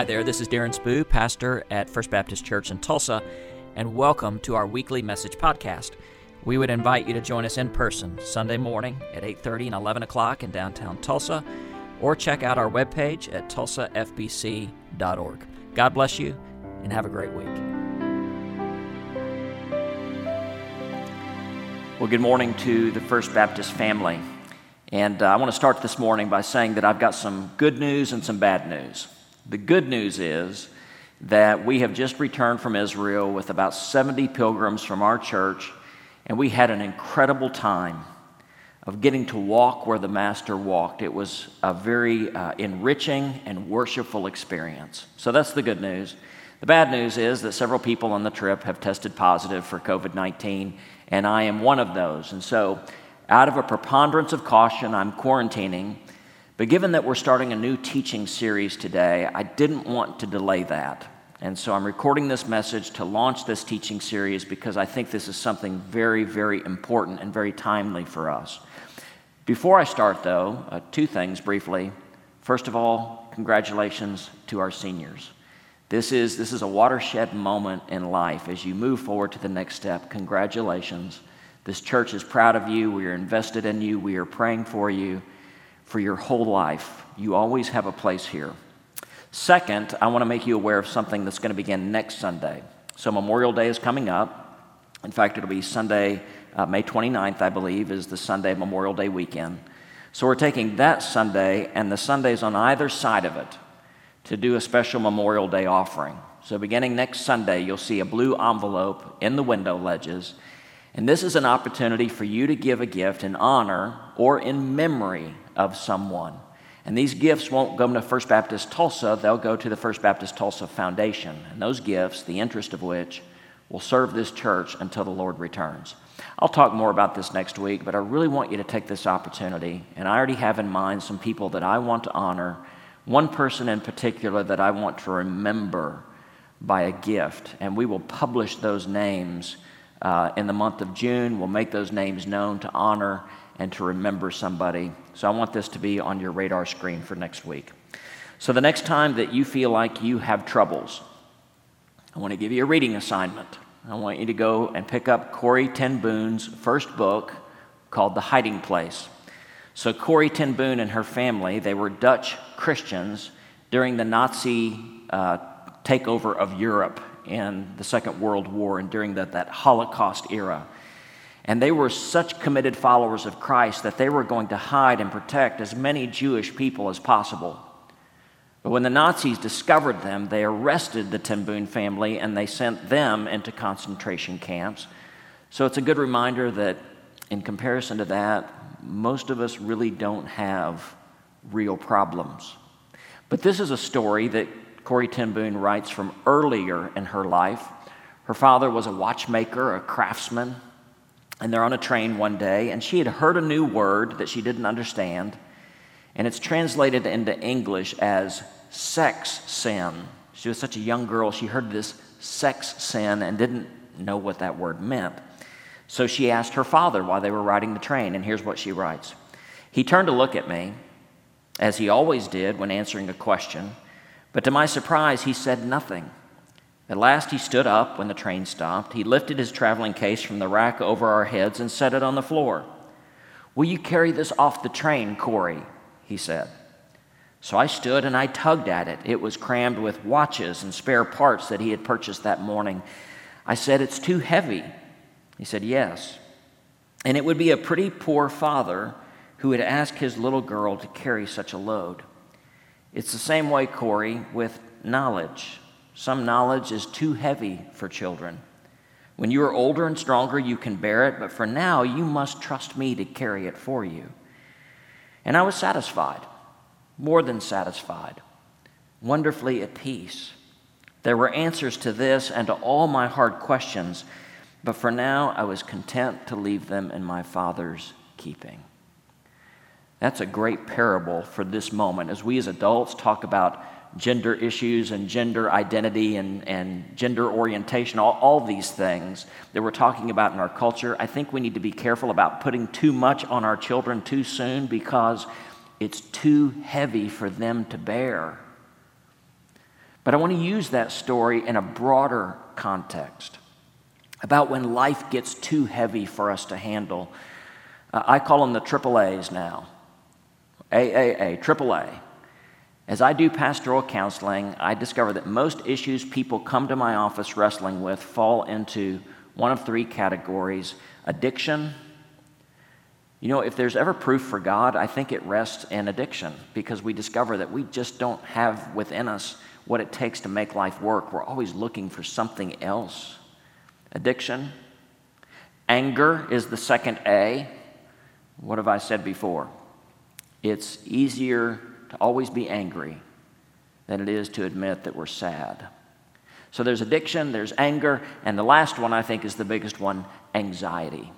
Hi there, this is Darren Spoo, pastor at First Baptist Church in Tulsa, and welcome to our weekly message podcast. We would invite you to join us in person Sunday morning at 8:30 and 11 o'clock in downtown Tulsa, or check out our webpage at tulsafbc.org. God bless you, and have a great week. Well, good morning to the First Baptist family. And uh, I want to start this morning by saying that I've got some good news and some bad news. The good news is that we have just returned from Israel with about 70 pilgrims from our church, and we had an incredible time of getting to walk where the Master walked. It was a very uh, enriching and worshipful experience. So that's the good news. The bad news is that several people on the trip have tested positive for COVID 19, and I am one of those. And so, out of a preponderance of caution, I'm quarantining but given that we're starting a new teaching series today, I didn't want to delay that. And so I'm recording this message to launch this teaching series because I think this is something very, very important and very timely for us. Before I start, though, uh, two things briefly. First of all, congratulations to our seniors. This is, this is a watershed moment in life as you move forward to the next step. Congratulations. This church is proud of you. We are invested in you. We are praying for you for your whole life. You always have a place here. Second, I want to make you aware of something that's going to begin next Sunday. So, Memorial Day is coming up. In fact, it'll be Sunday, uh, May 29th, I believe, is the Sunday Memorial Day weekend. So, we're taking that Sunday and the Sundays on either side of it to do a special Memorial Day offering. So, beginning next Sunday, you'll see a blue envelope in the window ledges. And this is an opportunity for you to give a gift in honor or in memory of someone. And these gifts won't go to First Baptist Tulsa, they'll go to the First Baptist Tulsa Foundation. And those gifts, the interest of which, will serve this church until the Lord returns. I'll talk more about this next week, but I really want you to take this opportunity. And I already have in mind some people that I want to honor, one person in particular that I want to remember by a gift. And we will publish those names uh, in the month of June. We'll make those names known to honor and to remember somebody. So I want this to be on your radar screen for next week. So the next time that you feel like you have troubles, I want to give you a reading assignment. I want you to go and pick up Corrie ten Boom's first book called The Hiding Place. So Corrie ten Boom and her family, they were Dutch Christians during the Nazi uh, takeover of Europe in the Second World War and during the, that Holocaust era. And they were such committed followers of Christ that they were going to hide and protect as many Jewish people as possible. But when the Nazis discovered them, they arrested the ten Boom family and they sent them into concentration camps. So it's a good reminder that, in comparison to that, most of us really don't have real problems. But this is a story that Corrie ten Boom writes from earlier in her life. Her father was a watchmaker, a craftsman, and they're on a train one day, and she had heard a new word that she didn't understand, and it's translated into English as sex sin. She was such a young girl, she heard this sex sin and didn't know what that word meant. So she asked her father while they were riding the train, and here's what she writes He turned to look at me, as he always did when answering a question, but to my surprise, he said nothing. At last he stood up when the train stopped. He lifted his traveling case from the rack over our heads and set it on the floor. Will you carry this off the train, Corrie? He said. So I stood and I tugged at it. It was crammed with watches and spare parts that he had purchased that morning. I said, It's too heavy. He said, Yes. And it would be a pretty poor father who would ask his little girl to carry such a load. It's the same way, Corrie, with knowledge. Some knowledge is too heavy for children. When you are older and stronger, you can bear it, but for now, you must trust me to carry it for you. And I was satisfied, more than satisfied, wonderfully at peace. There were answers to this and to all my hard questions, but for now, I was content to leave them in my Father's keeping. That's a great parable for this moment as we as adults talk about gender issues and gender identity and, and gender orientation, all, all these things that we're talking about in our culture, I think we need to be careful about putting too much on our children too soon because it's too heavy for them to bear. But I want to use that story in a broader context about when life gets too heavy for us to handle. Uh, I call them the triple A's now AAA, triple A. As I do pastoral counseling, I discover that most issues people come to my office wrestling with fall into one of three categories addiction. You know, if there's ever proof for God, I think it rests in addiction because we discover that we just don't have within us what it takes to make life work. We're always looking for something else. Addiction. Anger is the second A. What have I said before? It's easier to always be angry than it is to admit that we're sad. So there's addiction, there's anger, and the last one I think is the biggest one anxiety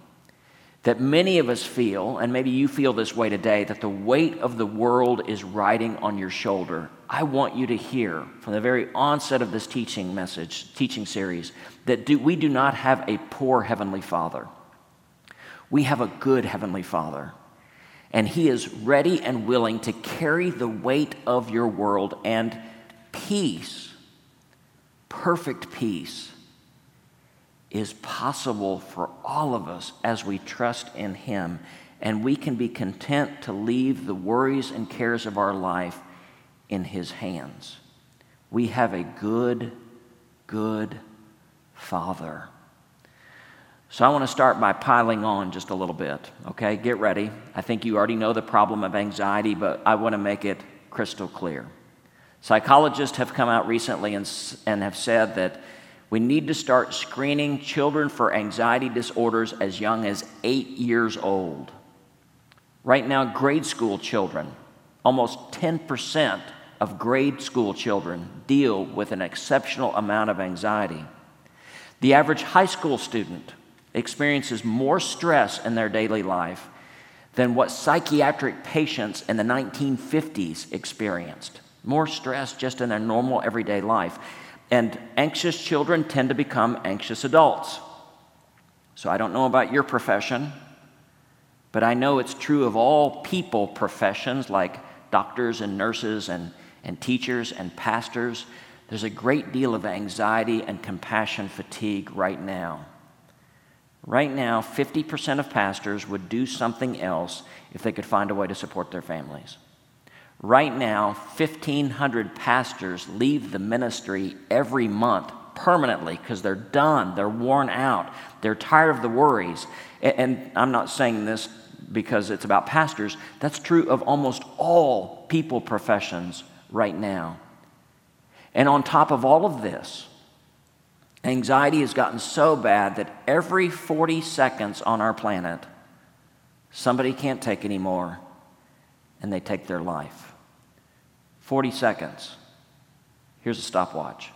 that many of us feel, and maybe you feel this way today, that the weight of the world is riding on your shoulder. I want you to hear from the very onset of this teaching message, teaching series, that do, we do not have a poor Heavenly Father. We have a good Heavenly Father. And He is ready and willing to carry the weight of your world and peace, perfect peace is possible for all of us as we trust in Him. And we can be content to leave the worries and cares of our life in His hands. We have a good, good Father. So I want to start by piling on just a little bit, okay? Get ready. I think you already know the problem of anxiety, but I want to make it crystal clear. Psychologists have come out recently and, and have said that we need to start screening children for anxiety disorders as young as eight years old. Right now, grade school children, almost 10% of grade school children deal with an exceptional amount of anxiety. The average high school student experiences more stress in their daily life than what psychiatric patients in the 1950s experienced. More stress just in their normal everyday life. And anxious children tend to become anxious adults. So I don't know about your profession, but I know it's true of all people professions like doctors and nurses and, and teachers and pastors. There's a great deal of anxiety and compassion fatigue right now. Right now, 50% of pastors would do something else if they could find a way to support their families. Right now, 1,500 pastors leave the ministry every month permanently because they're done, they're worn out, they're tired of the worries. And I'm not saying this because it's about pastors, that's true of almost all people professions right now. And on top of all of this, anxiety has gotten so bad that every 40 seconds on our planet, somebody can't take anymore and they take their life. 40 seconds. Here's a stopwatch.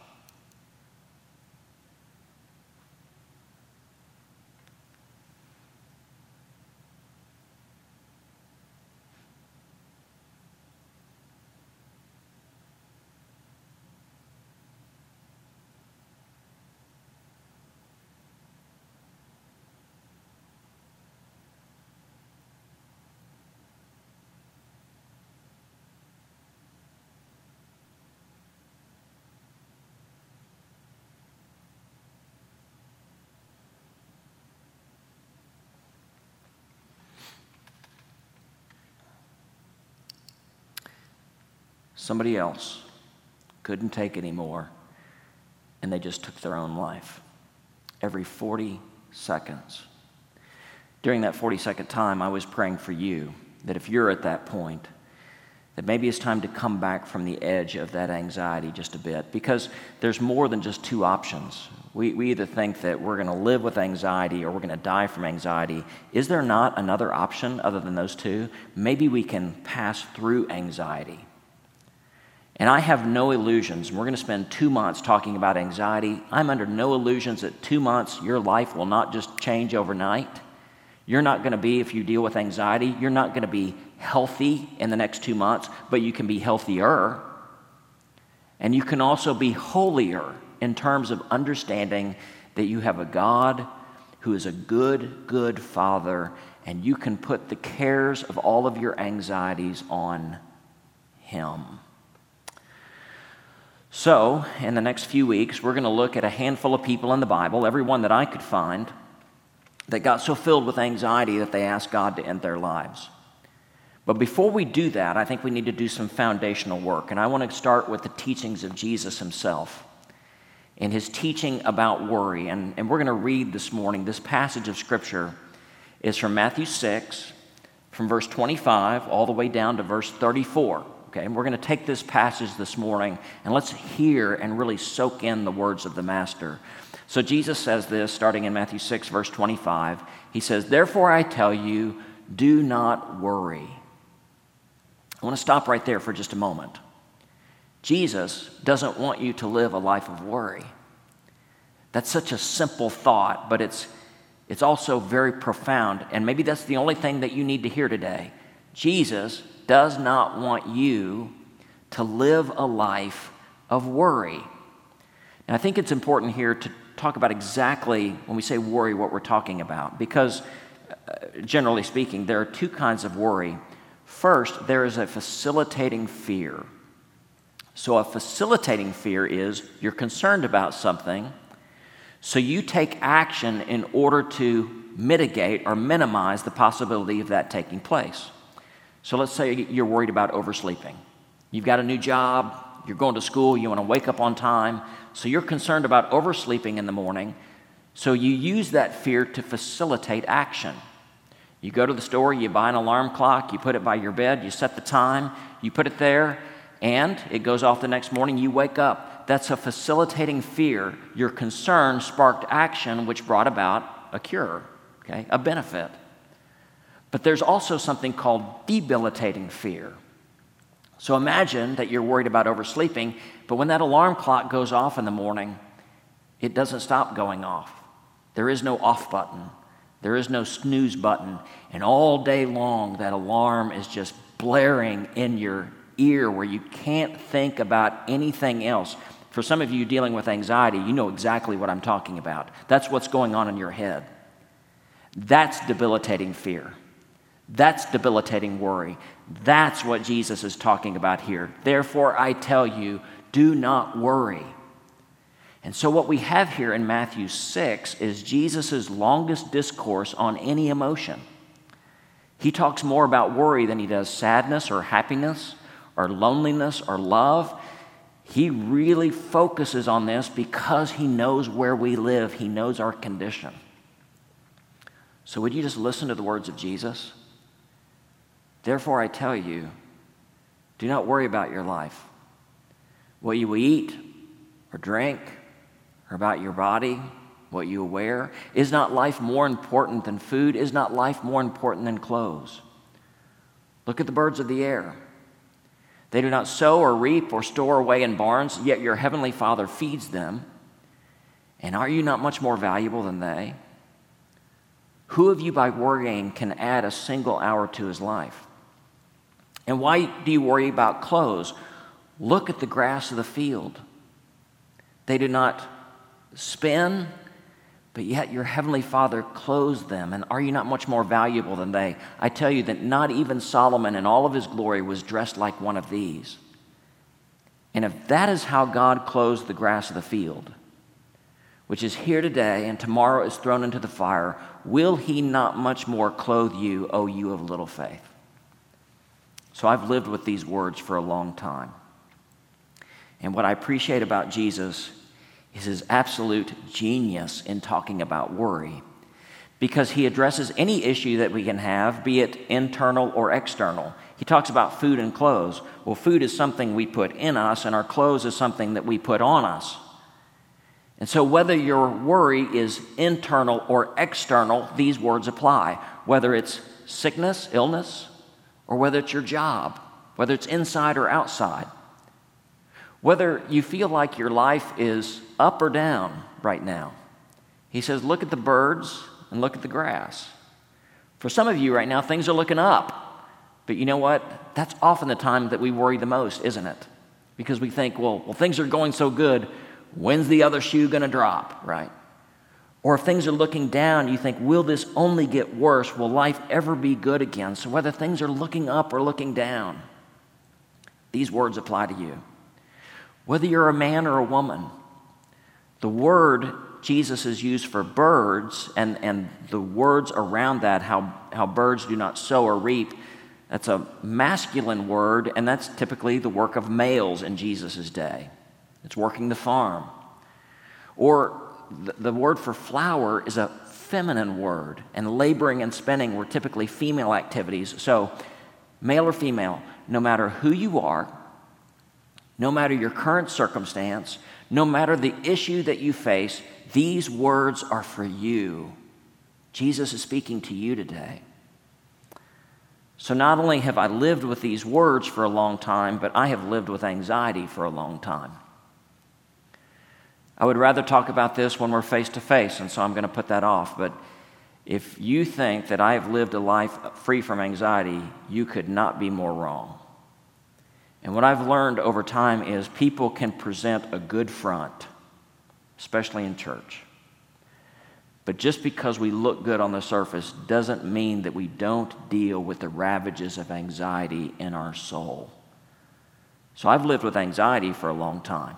Somebody else couldn't take anymore, and they just took their own life every 40 seconds. During that 40 second time, I was praying for you that if you're at that point, that maybe it's time to come back from the edge of that anxiety just a bit because there's more than just two options. We, we either think that we're going to live with anxiety or we're going to die from anxiety. Is there not another option other than those two? Maybe we can pass through anxiety. And I have no illusions. We're going to spend two months talking about anxiety. I'm under no illusions that two months your life will not just change overnight. You're not going to be, if you deal with anxiety, you're not going to be healthy in the next two months, but you can be healthier. And you can also be holier in terms of understanding that you have a God who is a good, good Father, and you can put the cares of all of your anxieties on Him. So, in the next few weeks, we're going to look at a handful of people in the Bible, every one that I could find, that got so filled with anxiety that they asked God to end their lives. But before we do that, I think we need to do some foundational work. And I want to start with the teachings of Jesus himself and his teaching about worry. And, and we're going to read this morning. This passage of Scripture is from Matthew 6, from verse 25 all the way down to verse 34. Okay, and we're going to take this passage this morning and let's hear and really soak in the words of the Master. So Jesus says this starting in Matthew 6, verse 25. He says, Therefore I tell you, do not worry. I want to stop right there for just a moment. Jesus doesn't want you to live a life of worry. That's such a simple thought, but it's, it's also very profound. And maybe that's the only thing that you need to hear today. Jesus does not want you to live a life of worry. And I think it's important here to talk about exactly, when we say worry, what we're talking about. Because, uh, generally speaking, there are two kinds of worry. First, there is a facilitating fear. So, a facilitating fear is you're concerned about something, so you take action in order to mitigate or minimize the possibility of that taking place. So, let's say you're worried about oversleeping. You've got a new job, you're going to school, you want to wake up on time, so you're concerned about oversleeping in the morning, so you use that fear to facilitate action. You go to the store, you buy an alarm clock, you put it by your bed, you set the time, you put it there, and it goes off the next morning, you wake up. That's a facilitating fear. Your concern sparked action, which brought about a cure, okay, a benefit. But there's also something called debilitating fear. So imagine that you're worried about oversleeping, but when that alarm clock goes off in the morning, it doesn't stop going off. There is no off button, there is no snooze button, and all day long that alarm is just blaring in your ear where you can't think about anything else. For some of you dealing with anxiety, you know exactly what I'm talking about. That's what's going on in your head. That's debilitating fear. That's debilitating worry. That's what Jesus is talking about here. Therefore, I tell you, do not worry. And so, what we have here in Matthew 6 is Jesus' longest discourse on any emotion. He talks more about worry than he does sadness or happiness or loneliness or love. He really focuses on this because he knows where we live, he knows our condition. So, would you just listen to the words of Jesus? Therefore, I tell you, do not worry about your life, what you will eat or drink, or about your body, what you will wear. Is not life more important than food? Is not life more important than clothes? Look at the birds of the air. They do not sow or reap or store away in barns, yet your heavenly Father feeds them. And are you not much more valuable than they? Who of you, by worrying, can add a single hour to his life? And why do you worry about clothes? Look at the grass of the field. They do not spin but yet your heavenly Father clothes them, and are you not much more valuable than they? I tell you that not even Solomon in all of his glory was dressed like one of these. And if that is how God clothes the grass of the field, which is here today and tomorrow is thrown into the fire, will he not much more clothe you, O you of little faith? So I've lived with these words for a long time. And what I appreciate about Jesus is his absolute genius in talking about worry because he addresses any issue that we can have, be it internal or external. He talks about food and clothes. Well, food is something we put in us, and our clothes is something that we put on us. And so, whether your worry is internal or external, these words apply. Whether it's sickness, illness, or whether it's your job, whether it's inside or outside. Whether you feel like your life is up or down right now, he says, look at the birds and look at the grass. For some of you right now, things are looking up. But you know what? That's often the time that we worry the most, isn't it? Because we think, well, well things are going so good. When's the other shoe going to drop, right? Or if things are looking down, you think, will this only get worse? Will life ever be good again? So whether things are looking up or looking down, these words apply to you. whether you're a man or a woman. The word Jesus is used for birds, and, and the words around that, how, how birds do not sow or reap, that's a masculine word, and that's typically the work of males in Jesus' day. It's working the farm. Or the, word for flower is a feminine word, and laboring and spinning were typically female activities. So, male or female, no matter who you are, no matter your current circumstance, no matter the issue that you face, these words are for you. Jesus is speaking to you today. So, not only have I lived with these words for a long time, but I have lived with anxiety for a long time. I would rather talk about this when we're face to face, and so I'm going to put that off. But if you think that I have lived a life free from anxiety, you could not be more wrong. And what I've learned over time is people can present a good front, especially in church. But just because we look good on the surface doesn't mean that we don't deal with the ravages of anxiety in our soul. So I've lived with anxiety for a long time.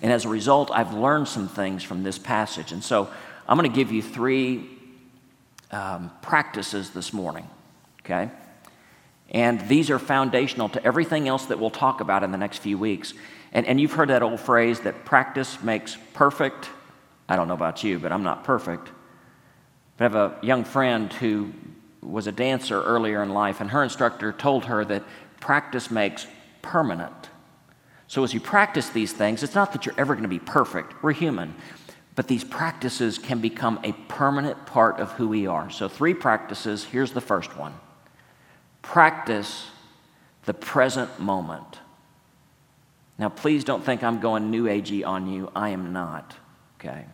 And as a result, I've learned some things from this passage. And so I'm going to give you three um, practices this morning, okay? And these are foundational to everything else that we'll talk about in the next few weeks. And, and you've heard that old phrase that practice makes perfect. I don't know about you, but I'm not perfect. But I have a young friend who was a dancer earlier in life, and her instructor told her that practice makes permanent. So as you practice these things, it's not that you're ever going to be perfect. We're human. But these practices can become a permanent part of who we are. So, three practices. Here's the first one practice the present moment. Now, please don't think I'm going new agey on you. I am not, okay?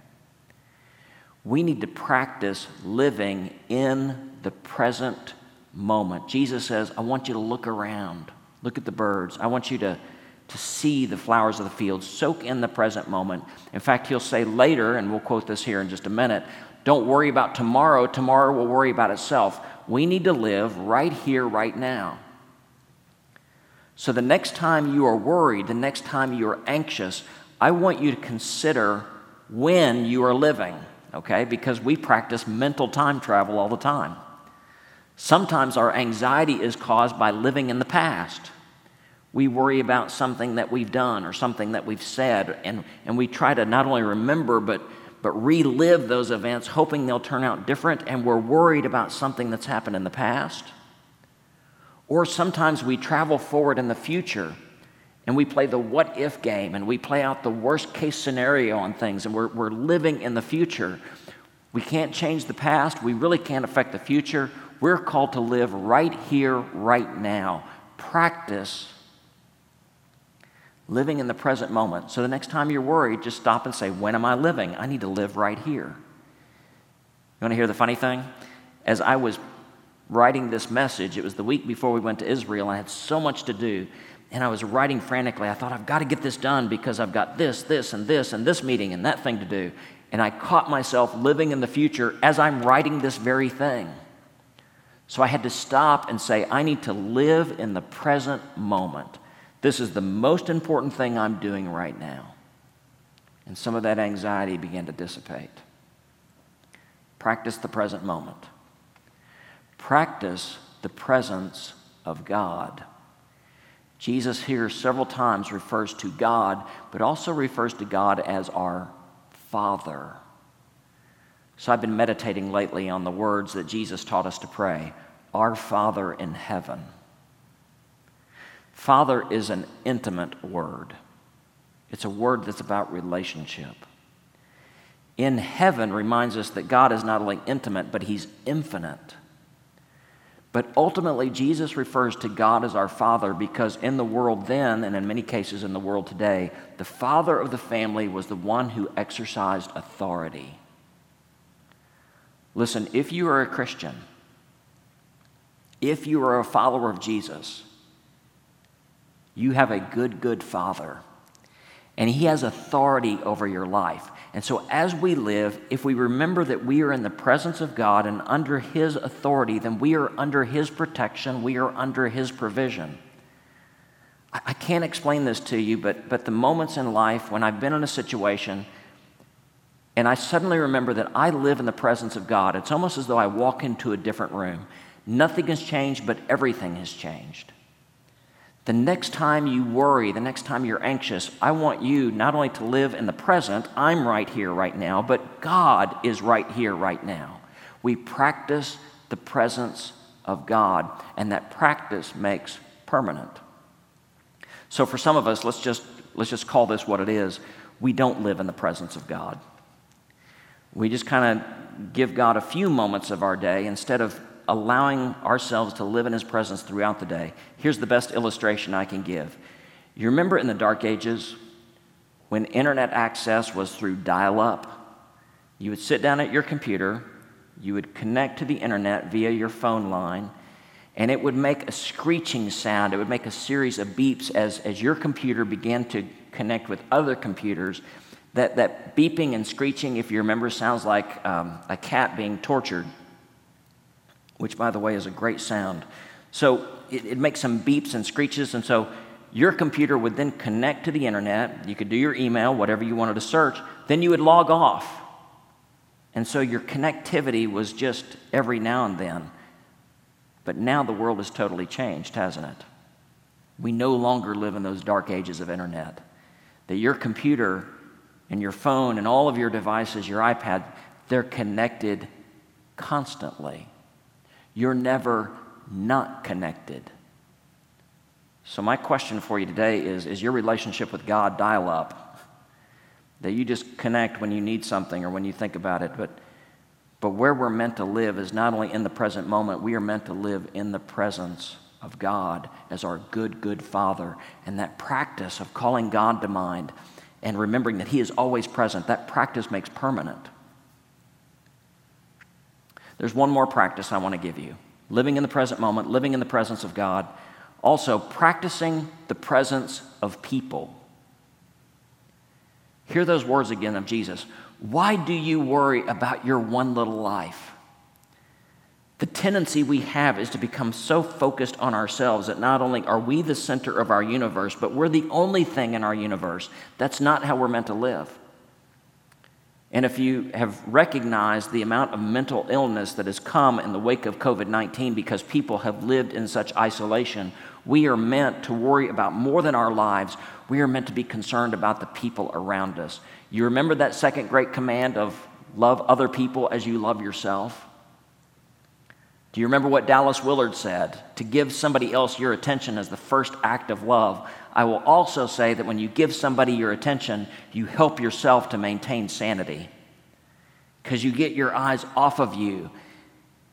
We need to practice living in the present moment. Jesus says, I want you to look around, look at the birds. I want you to, to see the flowers of the field, soak in the present moment. In fact, he'll say later, and we'll quote this here in just a minute don't worry about tomorrow, tomorrow will worry about itself. We need to live right here, right now. So the next time you are worried, the next time you are anxious, I want you to consider when you are living, okay? Because we practice mental time travel all the time. Sometimes our anxiety is caused by living in the past. We worry about something that we've done or something that we've said, and, and we try to not only remember, but but relive those events hoping they'll turn out different, and we're worried about something that's happened in the past. Or sometimes we travel forward in the future and we play the what if game and we play out the worst case scenario on things and we're, we're living in the future. We can't change the past, we really can't affect the future. We're called to live right here, right now. Practice living in the present moment. So the next time you're worried, just stop and say, When am I living? I need to live right here. You want to hear the funny thing? As I was writing this message, it was the week before we went to Israel, and I had so much to do. And I was writing frantically. I thought, I've got to get this done because I've got this, this, and this, and this meeting and that thing to do. And I caught myself living in the future as I'm writing this very thing. So I had to stop and say, I need to live in the present moment. This is the most important thing I'm doing right now. And some of that anxiety began to dissipate. Practice the present moment. Practice the presence of God. Jesus here several times refers to God, but also refers to God as our Father. So I've been meditating lately on the words that Jesus taught us to pray Our Father in heaven. Father is an intimate word, it's a word that's about relationship. In heaven reminds us that God is not only intimate, but He's infinite. But ultimately, Jesus refers to God as our Father because in the world then, and in many cases in the world today, the father of the family was the one who exercised authority. Listen, if you are a Christian, if you are a follower of Jesus, you have a good, good father. And he has authority over your life. And so, as we live, if we remember that we are in the presence of God and under his authority, then we are under his protection, we are under his provision. I can't explain this to you, but, but the moments in life when I've been in a situation and I suddenly remember that I live in the presence of God, it's almost as though I walk into a different room. Nothing has changed, but everything has changed. The next time you worry, the next time you're anxious, I want you not only to live in the present, I'm right here right now, but God is right here right now. We practice the presence of God, and that practice makes permanent. So for some of us, let's just, let's just call this what it is. We don't live in the presence of God. We just kind of give God a few moments of our day instead of allowing ourselves to live in His presence throughout the day. Here's the best illustration I can give. You remember in the dark ages when internet access was through dial up? You would sit down at your computer, you would connect to the internet via your phone line, and it would make a screeching sound. It would make a series of beeps as, as your computer began to connect with other computers. That, that beeping and screeching, if you remember, sounds like um, a cat being tortured which, by the way, is a great sound. So it, it makes some beeps and screeches, and so your computer would then connect to the internet. You could do your email, whatever you wanted to search. Then you would log off. And so your connectivity was just every now and then. But now the world has totally changed, hasn't it? We no longer live in those dark ages of internet. That your computer and your phone and all of your devices, your iPad, they're connected constantly. You're never not connected. So, my question for you today is Is your relationship with God dial up? That you just connect when you need something or when you think about it. But, but where we're meant to live is not only in the present moment, we are meant to live in the presence of God as our good, good Father. And that practice of calling God to mind and remembering that He is always present, that practice makes permanent. There's one more practice I want to give you living in the present moment, living in the presence of God, also practicing the presence of people. Hear those words again of Jesus. Why do you worry about your one little life? The tendency we have is to become so focused on ourselves that not only are we the center of our universe, but we're the only thing in our universe. That's not how we're meant to live. And if you have recognized the amount of mental illness that has come in the wake of COVID 19 because people have lived in such isolation, we are meant to worry about more than our lives. We are meant to be concerned about the people around us. You remember that second great command of love other people as you love yourself? Do you remember what Dallas Willard said? To give somebody else your attention is the first act of love. I will also say that when you give somebody your attention, you help yourself to maintain sanity because you get your eyes off of you.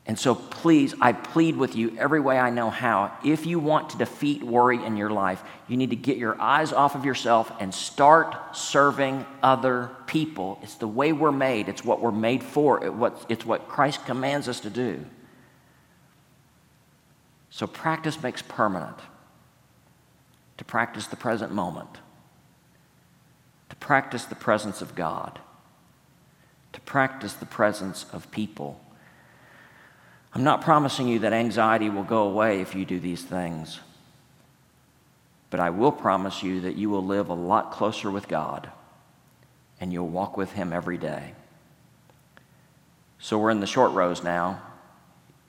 And so, please, I plead with you every way I know how. If you want to defeat worry in your life, you need to get your eyes off of yourself and start serving other people. It's the way we're made, it's what we're made for, it's what Christ commands us to do. So practice makes permanent. To practice the present moment. To practice the presence of God. To practice the presence of people. I'm not promising you that anxiety will go away if you do these things. But I will promise you that you will live a lot closer with God and you'll walk with Him every day. So we're in the short rows now.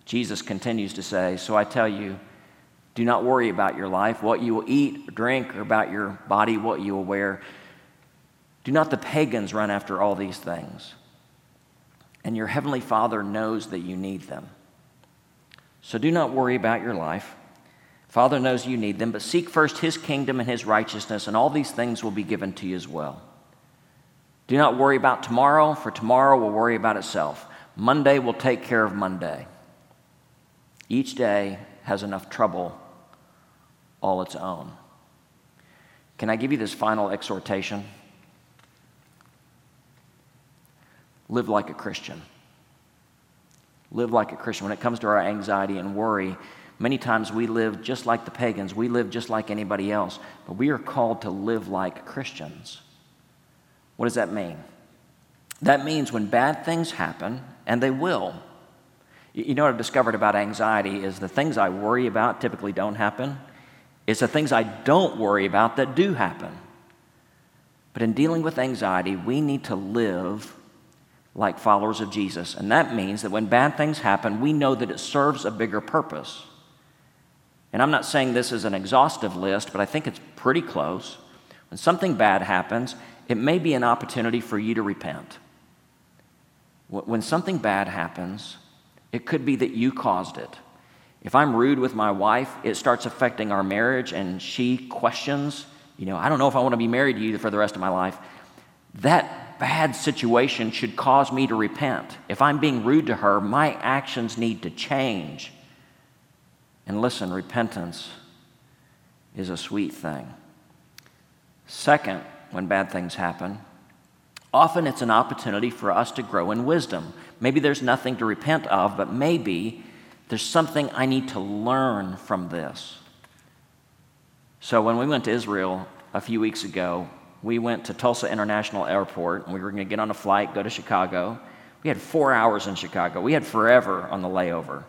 Jesus continues to say, So I tell you, do not worry about your life, what you will eat or drink, or about your body, what you will wear. Do not the pagans run after all these things? And your heavenly Father knows that you need them. So do not worry about your life. Father knows you need them, but seek first his kingdom and his righteousness, and all these things will be given to you as well. Do not worry about tomorrow, for tomorrow will worry about itself. Monday will take care of Monday. Each day has enough trouble all its own. Can I give you this final exhortation? Live like a Christian. Live like a Christian. When it comes to our anxiety and worry, many times we live just like the pagans. We live just like anybody else. But we are called to live like Christians. What does that mean? That means when bad things happen, and they will, you know what I've discovered about anxiety is the things I worry about typically don't happen. It's the things I don't worry about that do happen. But in dealing with anxiety, we need to live like followers of Jesus. And that means that when bad things happen, we know that it serves a bigger purpose. And I'm not saying this is an exhaustive list, but I think it's pretty close. When something bad happens, it may be an opportunity for you to repent. When something bad happens, it could be that you caused it. If I'm rude with my wife, it starts affecting our marriage and she questions, you know, I don't know if I want to be married to you for the rest of my life. That bad situation should cause me to repent. If I'm being rude to her, my actions need to change. And listen, repentance is a sweet thing. Second, when bad things happen, often it's an opportunity for us to grow in wisdom. Maybe there's nothing to repent of, but maybe there's something I need to learn from this. So, when we went to Israel a few weeks ago, we went to Tulsa International Airport and we were going to get on a flight, go to Chicago. We had four hours in Chicago. We had forever on the layover.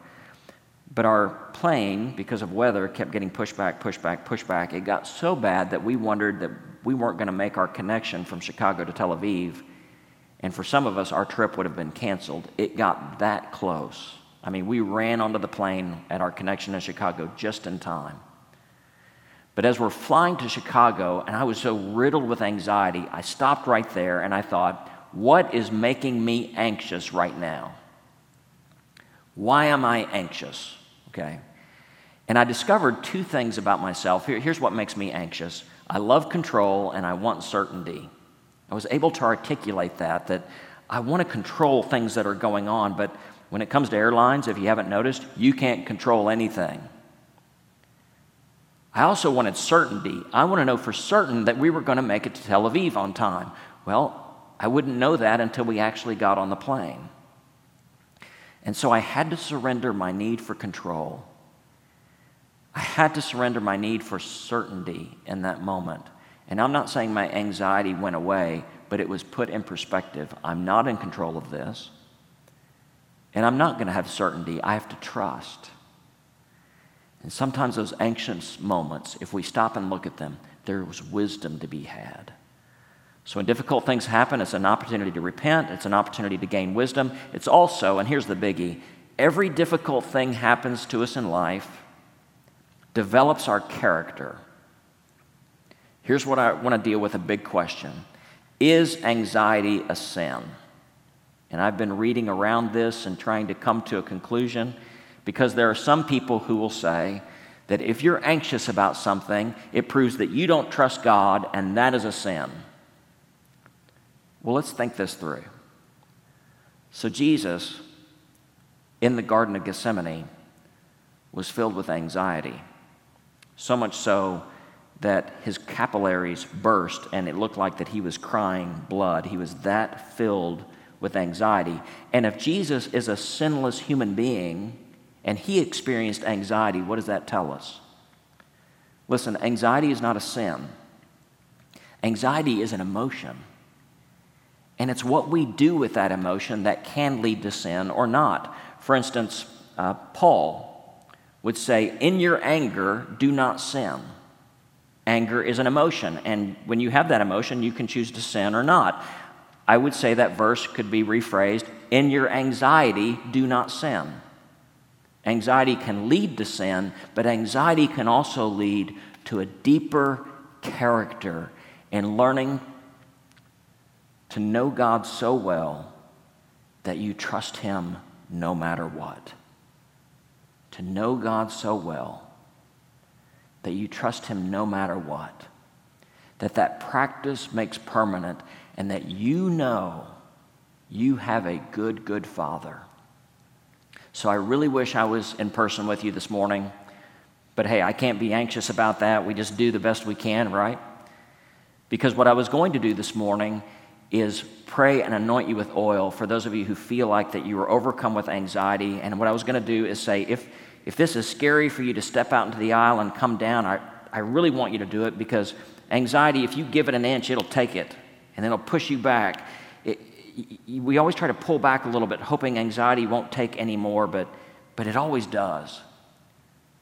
But our plane, because of weather, kept getting pushed back, pushed back, pushed back. It got so bad that we wondered that we weren't going to make our connection from Chicago to Tel Aviv. And for some of us, our trip would have been canceled. It got that close. I mean, we ran onto the plane at our connection in Chicago just in time. But as we're flying to Chicago, and I was so riddled with anxiety, I stopped right there and I thought, what is making me anxious right now? Why am I anxious? Okay. And I discovered two things about myself. Here, here's what makes me anxious I love control and I want certainty. I was able to articulate that, that I want to control things that are going on, but when it comes to airlines, if you haven't noticed, you can't control anything. I also wanted certainty. I want to know for certain that we were going to make it to Tel Aviv on time. Well, I wouldn't know that until we actually got on the plane. And so I had to surrender my need for control. I had to surrender my need for certainty in that moment. And I'm not saying my anxiety went away, but it was put in perspective. I'm not in control of this. And I'm not going to have certainty. I have to trust. And sometimes those anxious moments, if we stop and look at them, there was wisdom to be had. So when difficult things happen, it's an opportunity to repent, it's an opportunity to gain wisdom. It's also, and here's the biggie every difficult thing happens to us in life develops our character. Here's what I want to deal with a big question Is anxiety a sin? And I've been reading around this and trying to come to a conclusion because there are some people who will say that if you're anxious about something, it proves that you don't trust God and that is a sin. Well, let's think this through. So, Jesus in the Garden of Gethsemane was filled with anxiety, so much so that his capillaries burst and it looked like that he was crying blood. He was that filled with anxiety. And if Jesus is a sinless human being and he experienced anxiety, what does that tell us? Listen, anxiety is not a sin, anxiety is an emotion. And it's what we do with that emotion that can lead to sin or not. For instance, uh, Paul would say, In your anger, do not sin. Anger is an emotion, and when you have that emotion, you can choose to sin or not. I would say that verse could be rephrased In your anxiety, do not sin. Anxiety can lead to sin, but anxiety can also lead to a deeper character in learning to know God so well that you trust Him no matter what. To know God so well that you trust Him no matter what. That that practice makes permanent and that you know you have a good, good Father. So I really wish I was in person with you this morning. But hey, I can't be anxious about that. We just do the best we can, right? Because what I was going to do this morning is pray and anoint you with oil for those of you who feel like that you are overcome with anxiety. And what I was going to do is say, if, if this is scary for you to step out into the aisle and come down, I, I really want you to do it because anxiety, if you give it an inch, it'll take it and then it'll push you back. It, we always try to pull back a little bit, hoping anxiety won't take any more, but, but it always does.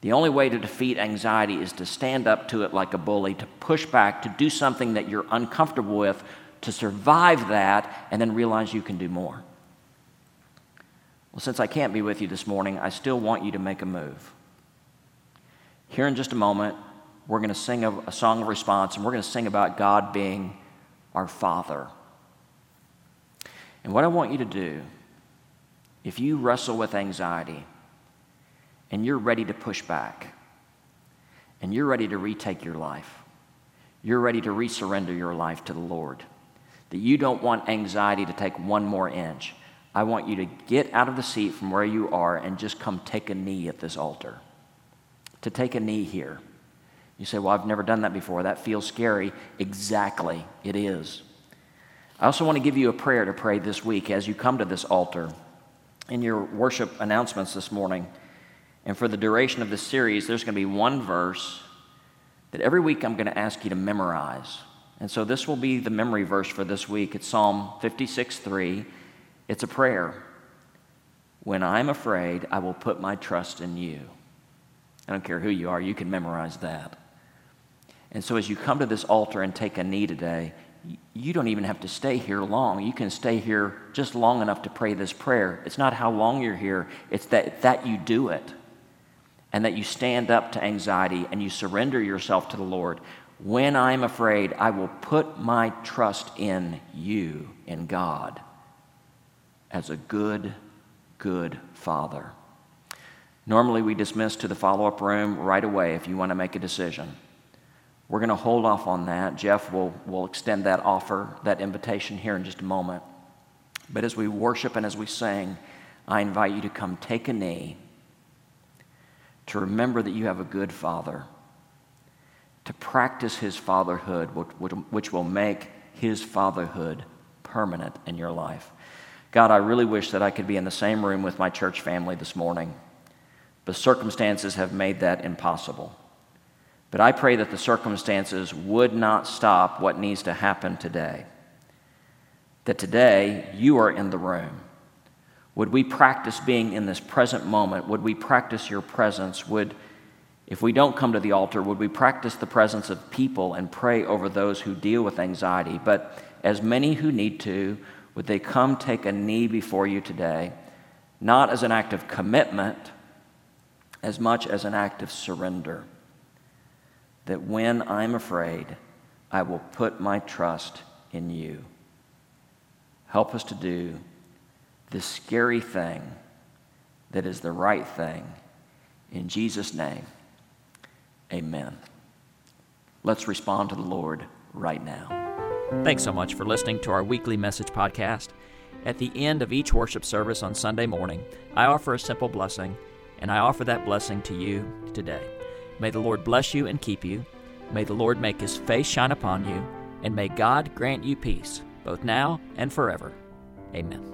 The only way to defeat anxiety is to stand up to it like a bully, to push back, to do something that you're uncomfortable with, to survive that, and then realize you can do more. Well, since I can't be with you this morning, I still want you to make a move. Here in just a moment, we're going to sing a, a song of response, and we're going to sing about God being our Father. And what I want you to do, if you wrestle with anxiety and you're ready to push back, and you're ready to retake your life, you're ready to resurrender your life to the Lord, that you don't want anxiety to take one more inch, I want you to get out of the seat from where you are and just come take a knee at this altar. To take a knee here. You say, Well, I've never done that before. That feels scary. Exactly, it is. I also want to give you a prayer to pray this week as you come to this altar. In your worship announcements this morning, and for the duration of this series, there's going to be one verse that every week I'm going to ask you to memorize. And so this will be the memory verse for this week. It's Psalm 56 3. It's a prayer. When I'm afraid, I will put my trust in you. I don't care who you are, you can memorize that. And so as you come to this altar and take a knee today, you don't even have to stay here long. You can stay here just long enough to pray this prayer. It's not how long you're here, it's that, that you do it and that you stand up to anxiety and you surrender yourself to the Lord. When I'm afraid, I will put my trust in you, in God, as a good, good Father. Normally, we dismiss to the follow up room right away if you want to make a decision. We're going to hold off on that. Jeff will, will extend that offer, that invitation here in just a moment. But as we worship and as we sing, I invite you to come take a knee, to remember that you have a good father, to practice his fatherhood, which will make his fatherhood permanent in your life. God, I really wish that I could be in the same room with my church family this morning, but circumstances have made that impossible. But I pray that the circumstances would not stop what needs to happen today. That today you are in the room. Would we practice being in this present moment? Would we practice your presence? Would, if we don't come to the altar, would we practice the presence of people and pray over those who deal with anxiety? But as many who need to, would they come take a knee before you today, not as an act of commitment, as much as an act of surrender? That when I'm afraid, I will put my trust in you. Help us to do the scary thing that is the right thing. In Jesus' name, amen. Let's respond to the Lord right now. Thanks so much for listening to our weekly message podcast. At the end of each worship service on Sunday morning, I offer a simple blessing, and I offer that blessing to you today. May the Lord bless you and keep you. May the Lord make his face shine upon you, and may God grant you peace, both now and forever. Amen.